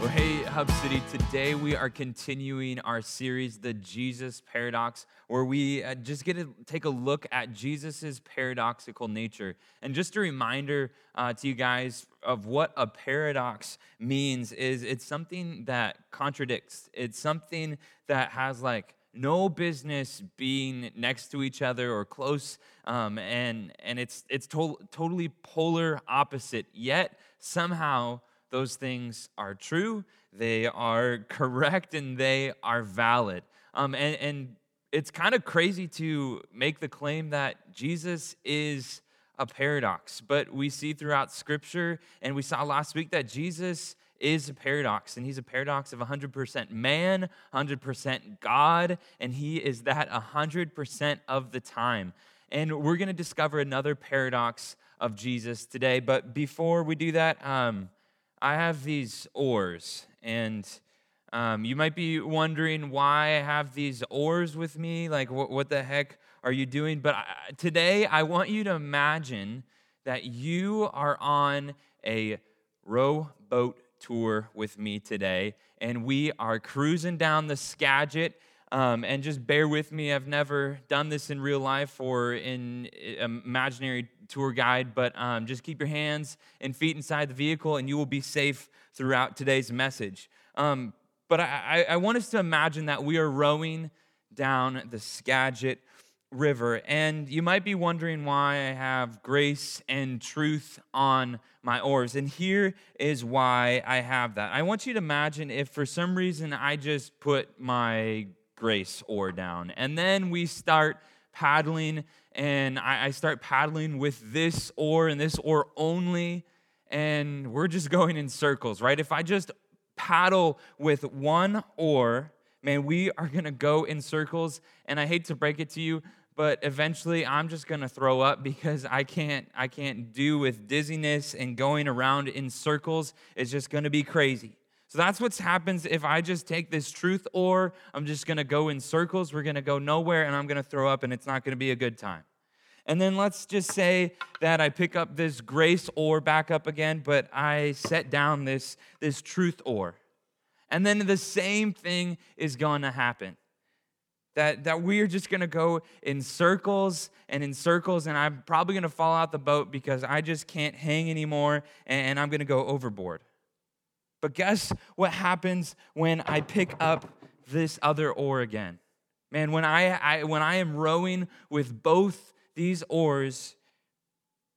Well, hey, Hub City, today we are continuing our series, The Jesus Paradox, where we uh, just get to take a look at Jesus' paradoxical nature. And just a reminder uh, to you guys of what a paradox means is it's something that contradicts, it's something that has like no business being next to each other or close um, and and it's it's to- totally polar opposite. Yet somehow those things are true, they are correct, and they are valid. Um, and, and it's kind of crazy to make the claim that Jesus is a paradox, but we see throughout Scripture, and we saw last week that Jesus is a paradox, and he's a paradox of 100% man, 100% God, and he is that 100% of the time. And we're going to discover another paradox of Jesus today. But before we do that, um, I have these oars, and um, you might be wondering why I have these oars with me. Like, what, what the heck are you doing? But I, today, I want you to imagine that you are on a rowboat tour with me today, and we are cruising down the Skagit. Um, and just bear with me. I've never done this in real life or in imaginary tour guide, but um, just keep your hands and feet inside the vehicle and you will be safe throughout today's message. Um, but I, I, want us to imagine that we are rowing down the Skagit River. And you might be wondering why I have grace and truth on my oars. And here is why I have that. I want you to imagine if for some reason I just put my grace oar down and then we start paddling and I, I start paddling with this oar and this oar only, and we're just going in circles, right? If I just paddle with one oar, man, we are gonna go in circles. And I hate to break it to you, but eventually I'm just gonna throw up because I can't I can't do with dizziness and going around in circles. It's just gonna be crazy. So that's what happens if I just take this truth oar I'm just gonna go in circles, we're gonna go nowhere, and I'm gonna throw up, and it's not gonna be a good time. And then let's just say that I pick up this grace oar back up again, but I set down this, this truth oar. And then the same thing is going to happen. That, that we're just going to go in circles and in circles, and I'm probably going to fall out the boat because I just can't hang anymore and I'm going to go overboard. But guess what happens when I pick up this other oar again? Man, when I, I, when I am rowing with both these oars,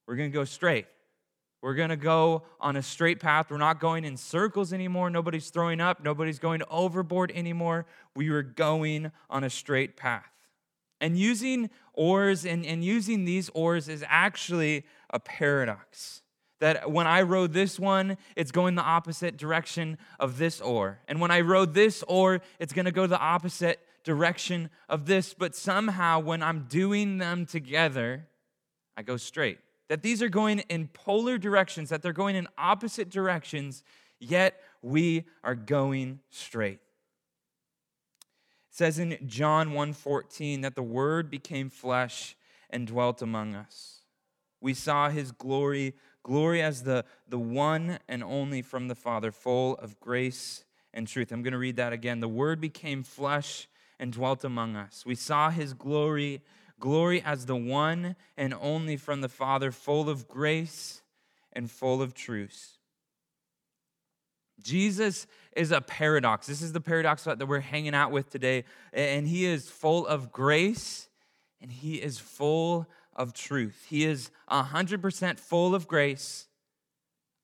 we're to go straight. We're going to go on a straight path. We're not going in circles anymore. Nobody's throwing up. Nobody's going overboard anymore. We are going on a straight path. And using oars and, and using these oars is actually a paradox that when I row this one, it's going the opposite direction of this oar. And when I row this oar, it's going to go the opposite direction of this. But somehow, when I'm doing them together, I go straight. That these are going in polar directions, that they're going in opposite directions, yet we are going straight. It says in John 1:14 that the word became flesh and dwelt among us. We saw his glory Glory as the, the one and only from the Father, full of grace and truth. I'm going to read that again. The Word became flesh and dwelt among us. We saw his glory, glory as the one and only from the Father, full of grace and full of truth. Jesus is a paradox. This is the paradox that we're hanging out with today. And he is full of grace and he is full of truth. He is 100% full of grace,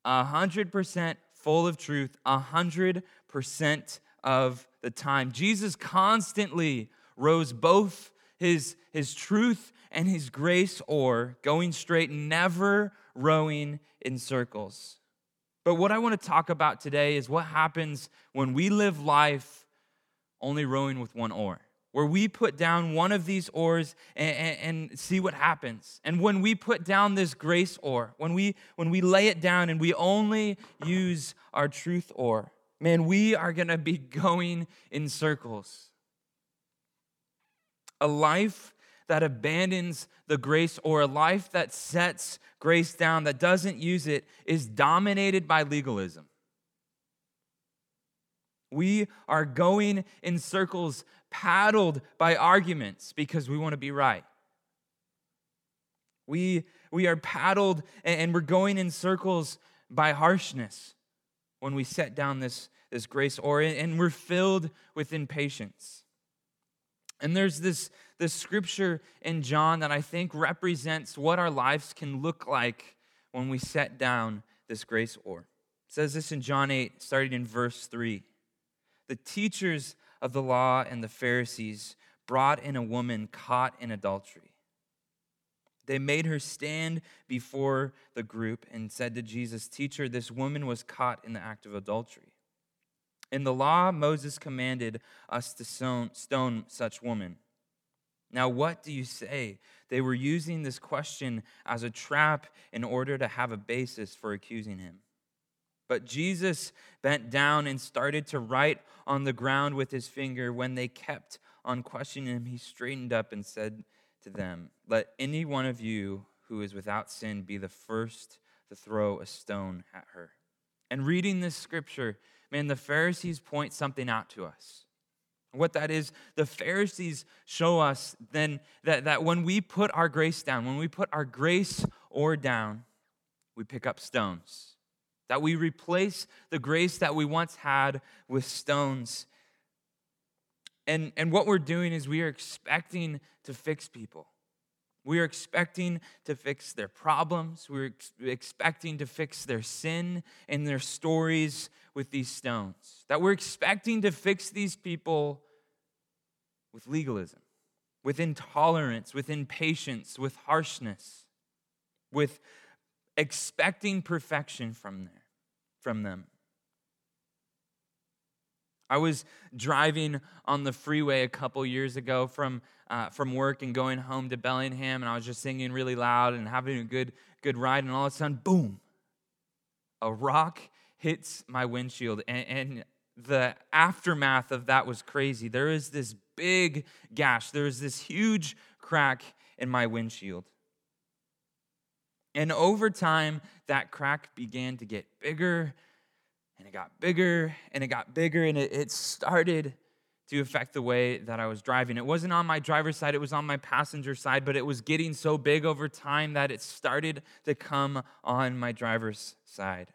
100% full of truth, 100% of the time. Jesus constantly rows both his, his truth and his grace oar going straight, never rowing in circles. But what I want to talk about today is what happens when we live life only rowing with one oar where we put down one of these oars and, and, and, see what happens. And when we put down this grace oar, when we when we lay it down and we only use our truth oar, man, we are gonna be going in circles. A life that abandons the grace or a life that sets grace down, that doesn't use it, is dominated by legalism. We are going in circles, paddled by arguments because we want to be right. We, we are paddled and we're going in circles by harshness when we set down this, this grace oar and we're filled with impatience. And there's this, this scripture in John that I think represents what our lives can look like when we set down this grace oar. It says this in John 8, starting in verse 3. The teachers of the law and the Pharisees brought in a woman caught in adultery. They made her stand before the group and said to Jesus, Teacher, this woman was caught in the act of adultery. In the law, Moses commanded us to stone such women. Now, what do you say? They were using this question as a trap in order to have a basis for accusing him. But Jesus bent down and started to write on the ground with his finger. When they kept on questioning him, he straightened up and said to them, Let any one of you who is without sin be the first to throw a stone at her. And reading this scripture, man, the Pharisees point something out to us. What that is, the Pharisees show us then that, that when we put our grace down, when we put our grace oar down, we pick up stones that we replace the grace that we once had with stones. And, and what we're doing is we are expecting to fix people. We are expecting to fix their problems. We're ex- expecting to fix their sin and their stories with these stones. That we're expecting to fix these people with legalism, with intolerance, with impatience, with harshness, with expecting perfection from there from them. I was driving on the freeway a couple years ago from, uh, from work and going home to Bellingham, and I was just singing really loud and having a good, good ride, and all of a sudden, boom, a rock hits my windshield. And, and the aftermath of that was crazy. There is this big gash, there is this huge crack in my windshield. And over time, that crack began to get bigger and it got bigger and it got bigger and it, it started to affect the way that I was driving. It wasn't on my driver's side, it was on my passenger side, but it was getting so big over time that it started to come on my driver's side.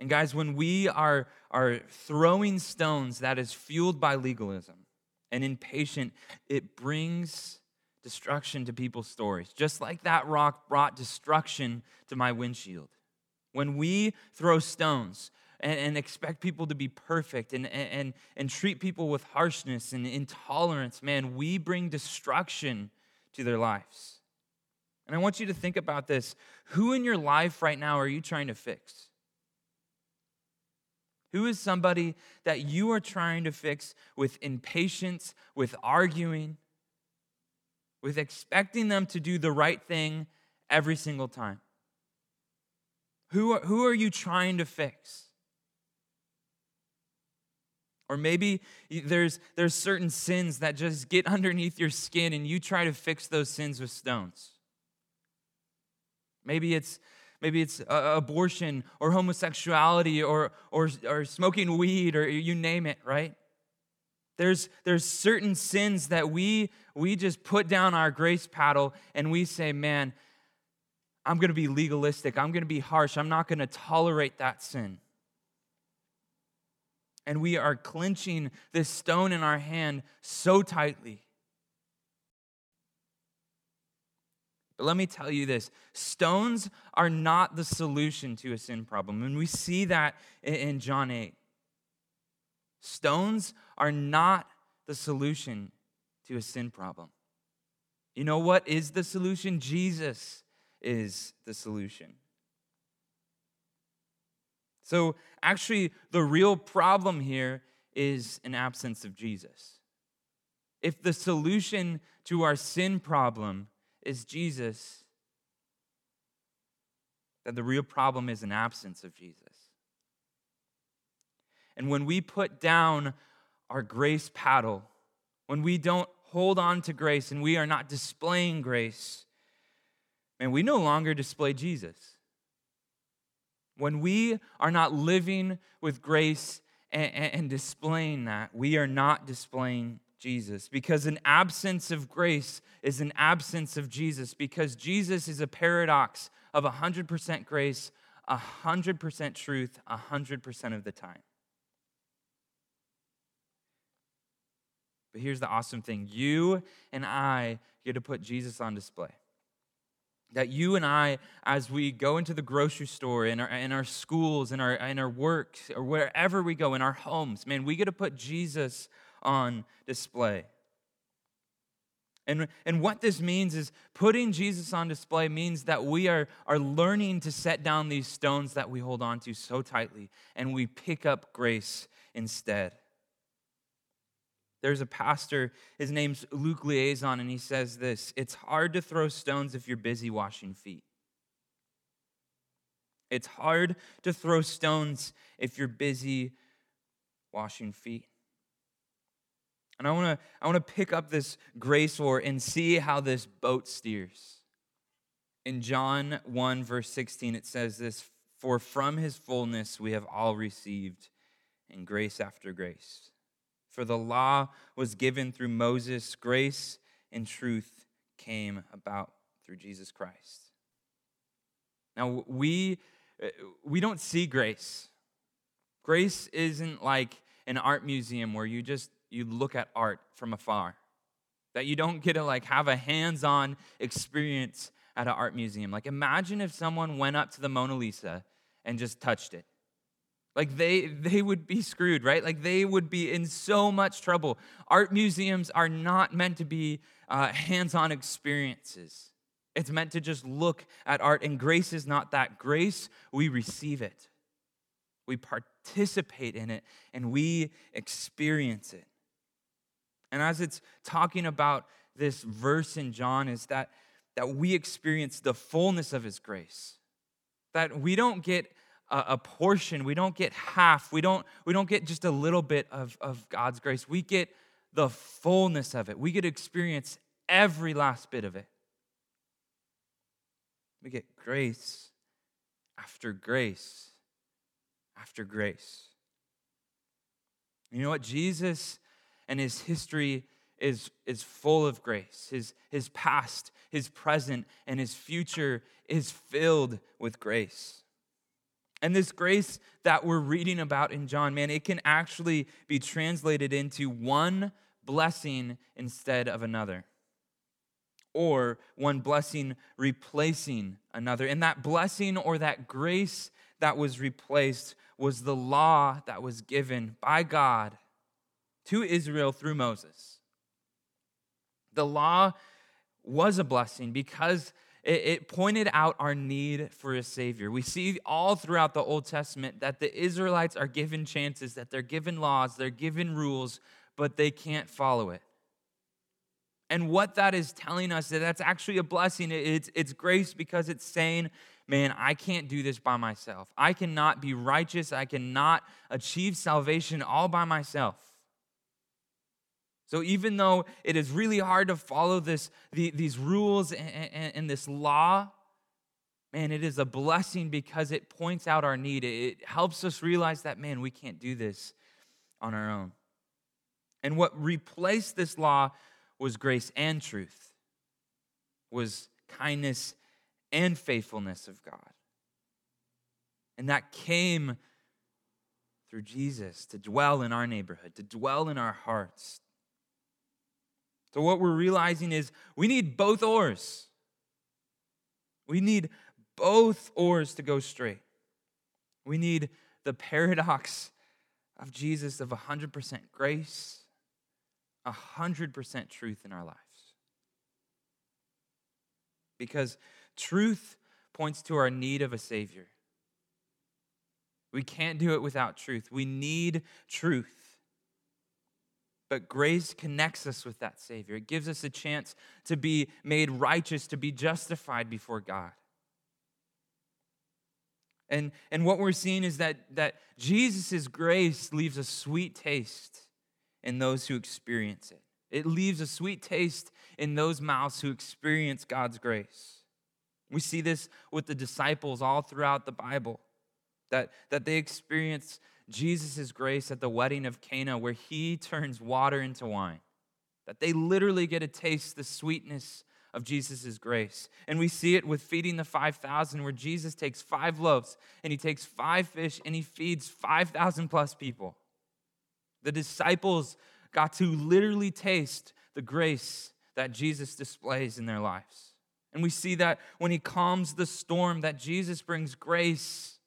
And guys, when we are, are throwing stones that is fueled by legalism and impatient, it brings destruction to people's stories, just like that rock brought destruction to my windshield. When we throw stones and, and expect people to be perfect and, and, and treat people with harshness and intolerance, man, we bring destruction to their lives. And I want you to think about this. Who in your life right now are you trying to fix? Who is somebody that you are trying to fix with impatience, with arguing, with expecting them to do the right thing every single time? Who are, who are you trying to fix? Or maybe there's, there's certain sins that just get underneath your skin and you try to fix those sins with stones. Maybe it's, maybe it's uh, abortion or homosexuality or, or, or smoking weed or you name it, right? There's, there's certain sins that we, we just put down our grace paddle and we say, man, I'm going to be legalistic. I'm going to be harsh. I'm not going to tolerate that sin. And we are clenching this stone in our hand so tightly. But let me tell you this stones are not the solution to a sin problem. And we see that in John 8. Stones are not the solution to a sin problem. You know what is the solution? Jesus is the solution. So, actually, the real problem here is an absence of Jesus. If the solution to our sin problem is Jesus, then the real problem is an absence of Jesus. And when we put down our grace paddle, when we don't hold on to grace and we are not displaying grace, man, we no longer display Jesus. When we are not living with grace and, and, displaying that, we are not displaying Jesus. Because an absence of grace is an absence of Jesus. Because Jesus is a paradox of 100% grace, 100% truth, 100% of the time. But here's the awesome thing you and I get to put Jesus on display. That you and I, as we go into the grocery store, in our, in our schools, in our, in our work, or wherever we go, in our homes, man, we get to put Jesus on display. And, and what this means is putting Jesus on display means that we are, are learning to set down these stones that we hold on to so tightly and we pick up grace instead. There's a pastor, his name's Luke Lezon, and he says this It's hard to throw stones if you're busy washing feet. It's hard to throw stones if you're busy washing feet. And I want to I want to pick up this grace oar and see how this boat steers. In John 1 verse 16 it says this, "For from his fullness we have all received and grace after grace." For the law was given through Moses, grace and truth came about through Jesus Christ. Now, we, uh, we don't see grace. Grace isn't like an art museum where you just you look at art from afar. That you don't get to like have a hands-on experience at an art museum. Like imagine if someone went up to the Mona Lisa and just touched it. Like they they would be screwed, right? Like they would be in so much trouble. Art museums are not meant to be uh, hands-on experiences. It's meant to just look at art, and grace is not that. Grace, we receive it, we participate in it, and we experience it. And as it's talking about this verse in John, is that that we experience the fullness of His grace. That we don't get a, portion. We don't get half. We don't, we don't get just a little bit of, of God's grace. We get the fullness of it. We get to experience every last bit of it. We get grace after grace after grace. You know what? Jesus and his history is, is full of grace. His, his past, his present, and his future is filled with grace. And this grace that we're reading about in John, man, it can actually be translated into one blessing instead of another, or one blessing replacing another. And that blessing or that grace that was replaced was the law that was given by God to Israel through Moses. The law was a blessing because it, it pointed out our need for a Savior. We see all throughout the Old Testament that the Israelites are given chances, that they're given laws, they're given rules, but they can't follow it. And what that is telling us that that's actually a blessing. It's, it's grace because it's saying, man, I can't do this by myself. I cannot be righteous. I cannot achieve salvation all by myself. So even though it is really hard to follow this, the, these rules and, and, and, this law, man, it is a blessing because it points out our need. It helps us realize that, man, we can't do this on our own. And what replaced this law was grace and truth, was kindness and faithfulness of God. And that came through Jesus to dwell in our neighborhood, to dwell in our hearts, so, what we're realizing is we need both oars. We need both oars to go straight. We need the paradox of Jesus of 100% grace, 100% truth in our lives. Because truth points to our need of a Savior. We can't do it without truth. We need truth. But grace connects us with that Savior. It gives us a chance to be made righteous, to be justified before God. And, and what we're seeing is that, that Jesus' grace leaves a sweet taste in those who experience it. It leaves a sweet taste in those mouths who experience God's grace. We see this with the disciples all throughout the Bible. that, that they experience Jesus' grace at the wedding of Cana, where he turns water into wine, that they literally get to taste the sweetness of Jesus' grace. And we see it with feeding the 5,000, where Jesus takes five loaves and he takes five fish and he feeds 5,000 plus people. The disciples got to literally taste the grace that Jesus displays in their lives. And we see that when he calms the storm, that Jesus brings grace.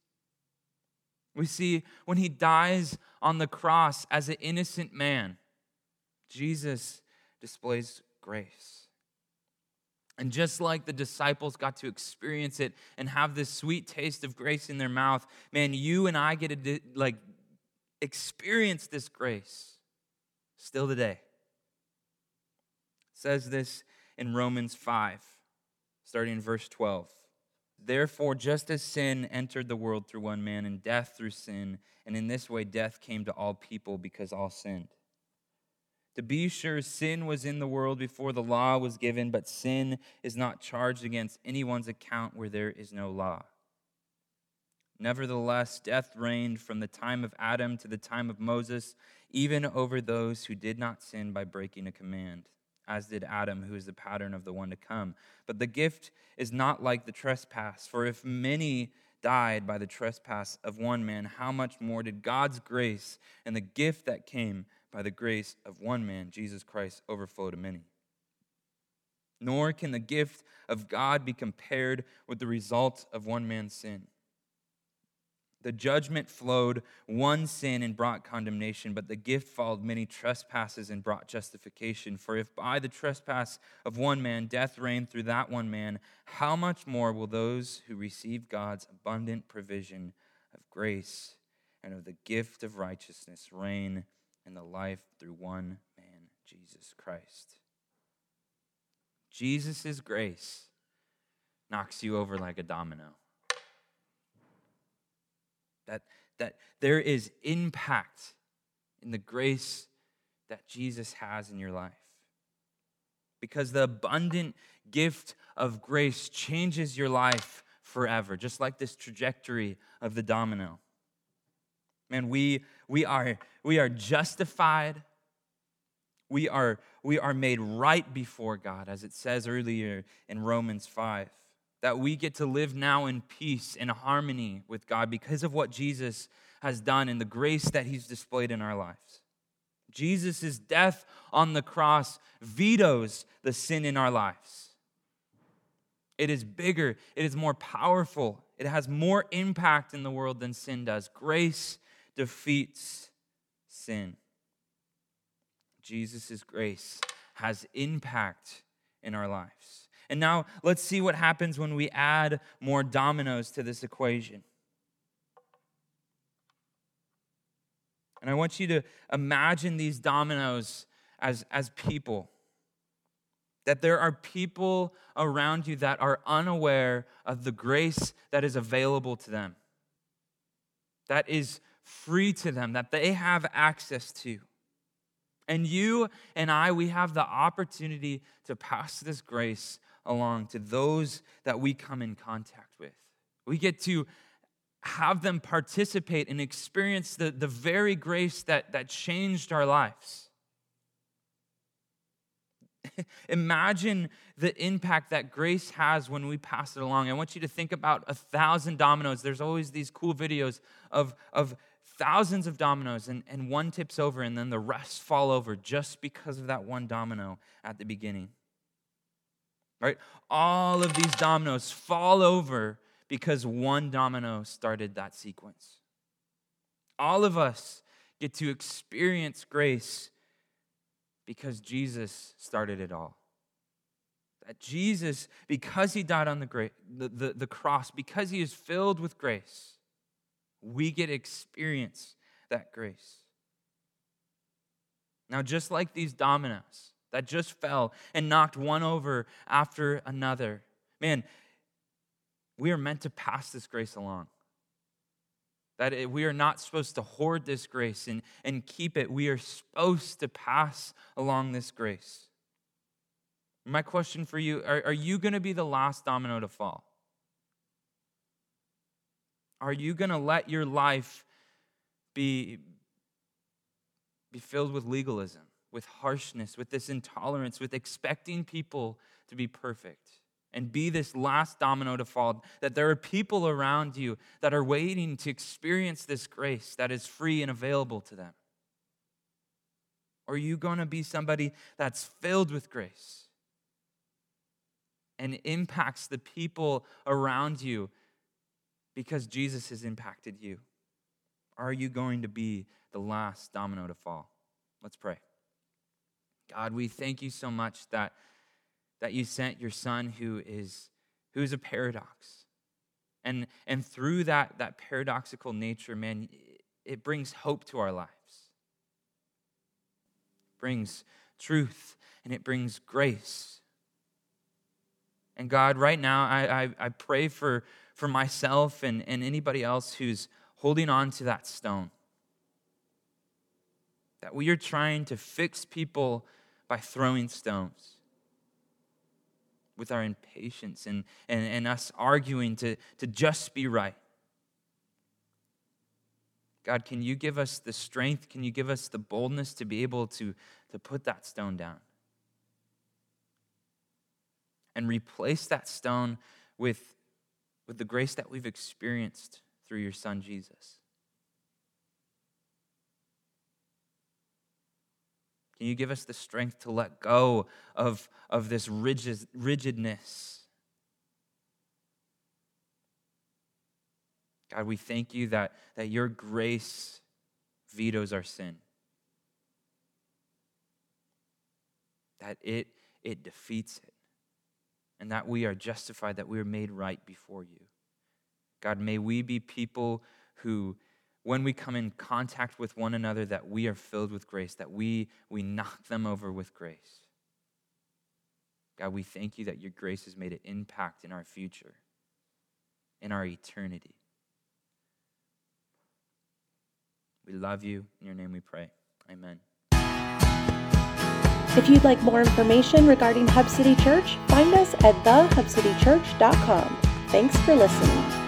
We see when he dies on the cross as an innocent man, Jesus displays grace. And just like the disciples got to experience it and have this sweet taste of grace in their mouth, man, you and I get to like experience this grace still today. It says this in Romans 5, starting in verse 12. Therefore, just as sin entered the world through one man, and death through sin, and in this way death came to all people because all sinned. To be sure, sin was in the world before the law was given, but sin is not charged against anyone's account where there is no law. Nevertheless, death reigned from the time of Adam to the time of Moses, even over those who did not sin by breaking a command, as did Adam, who is the pattern of the one to come. But the gift is not like the trespass, for if many died by the trespass of one man, how much more did God's grace and the gift that came by the grace of one man, Jesus Christ, overflow to many. Nor can the gift of God be compared with the result of one man's sin. The judgment flowed one sin and brought condemnation, but the gift followed many trespasses and brought justification. For if by the trespass of one man death reigned through that one man, how much more will those who receive God's abundant provision of grace and of the gift of righteousness reign in the life through one man, Jesus Christ. Jesus' grace knocks you over like a domino. That, that there is impact in the grace that Jesus has in your life. Because the abundant gift of grace changes your life forever, just like this trajectory of the domino. Man, we, we, are, we are justified. We are, we are made right before God, as it says earlier in Romans 5. That we get to live now in peace and harmony with God because of what Jesus has done and the grace that He's displayed in our lives. Jesus' death on the cross vetoes the sin in our lives. It is bigger, it is more powerful, it has more impact in the world than sin does. Grace defeats sin. Jesus' grace has impact in our lives. And now let's see what happens when we add more dominoes to this equation. And I want you to imagine these dominoes as, as people. That there are people around you that are unaware of the grace that is available to them, that is free to them, that they have access to. And you and I, we have the opportunity to pass this grace along to those that we come in contact with. We get to have them participate and experience the, the very grace that, that changed our lives. Imagine the impact that grace has when we pass it along. I want you to think about a thousand dominoes. There's always these cool videos of, of thousands of dominoes and, and one tips over and then the rest fall over just because of that one domino at the beginning. Right? All of these dominoes fall over because one domino started that sequence. All of us get to experience grace because Jesus started it all. That Jesus, because he died on the, gra- the, the, the cross, because he is filled with grace, we get experience that grace. Now, just like these dominoes that just fell and knocked one over after another, man, we are meant to pass this grace along. That we are not supposed to hoard this grace and, and keep it. We are supposed to pass along this grace. My question for you are, are you going to be the last domino to fall? Are you going to let your life be, be filled with legalism, with harshness, with this intolerance, with expecting people to be perfect? And be this last domino to fall, that there are people around you that are waiting to experience this grace that is free and available to them. Are you going to be somebody that's filled with grace and impacts the people around you because Jesus has impacted you? Are you going to be the last domino to fall? Let's pray. God, we thank you so much that, that you sent your son who is, who is a paradox. And, and through that, that paradoxical nature, man, it brings hope to our lives. It brings truth and it brings grace. And God, right now, I, I, I pray for, for myself and, and anybody else who's holding on to that stone. That we are trying to fix people by throwing stones with our impatience and, and, and us arguing to, to just be right. God, can you give us the strength? Can you give us the boldness to be able to, to put that stone down? And replace that stone with with the grace that we've experienced through your Son, Jesus. Can you give us the strength to let go of, of this rigid, rigidness? God, we thank you that, that your grace vetoes our sin, that it, it defeats it and that we are justified, that we are made right before you. God, may we be people who, when we come in contact with one another, that we are filled with grace, that we, we knock them over with grace. God, we thank you that your grace has made an impact in our future, in our eternity. We love you. In your name we pray. Amen. If you'd like more information regarding Hub City Church, find us at thehubcitychurch.com. Thanks for listening.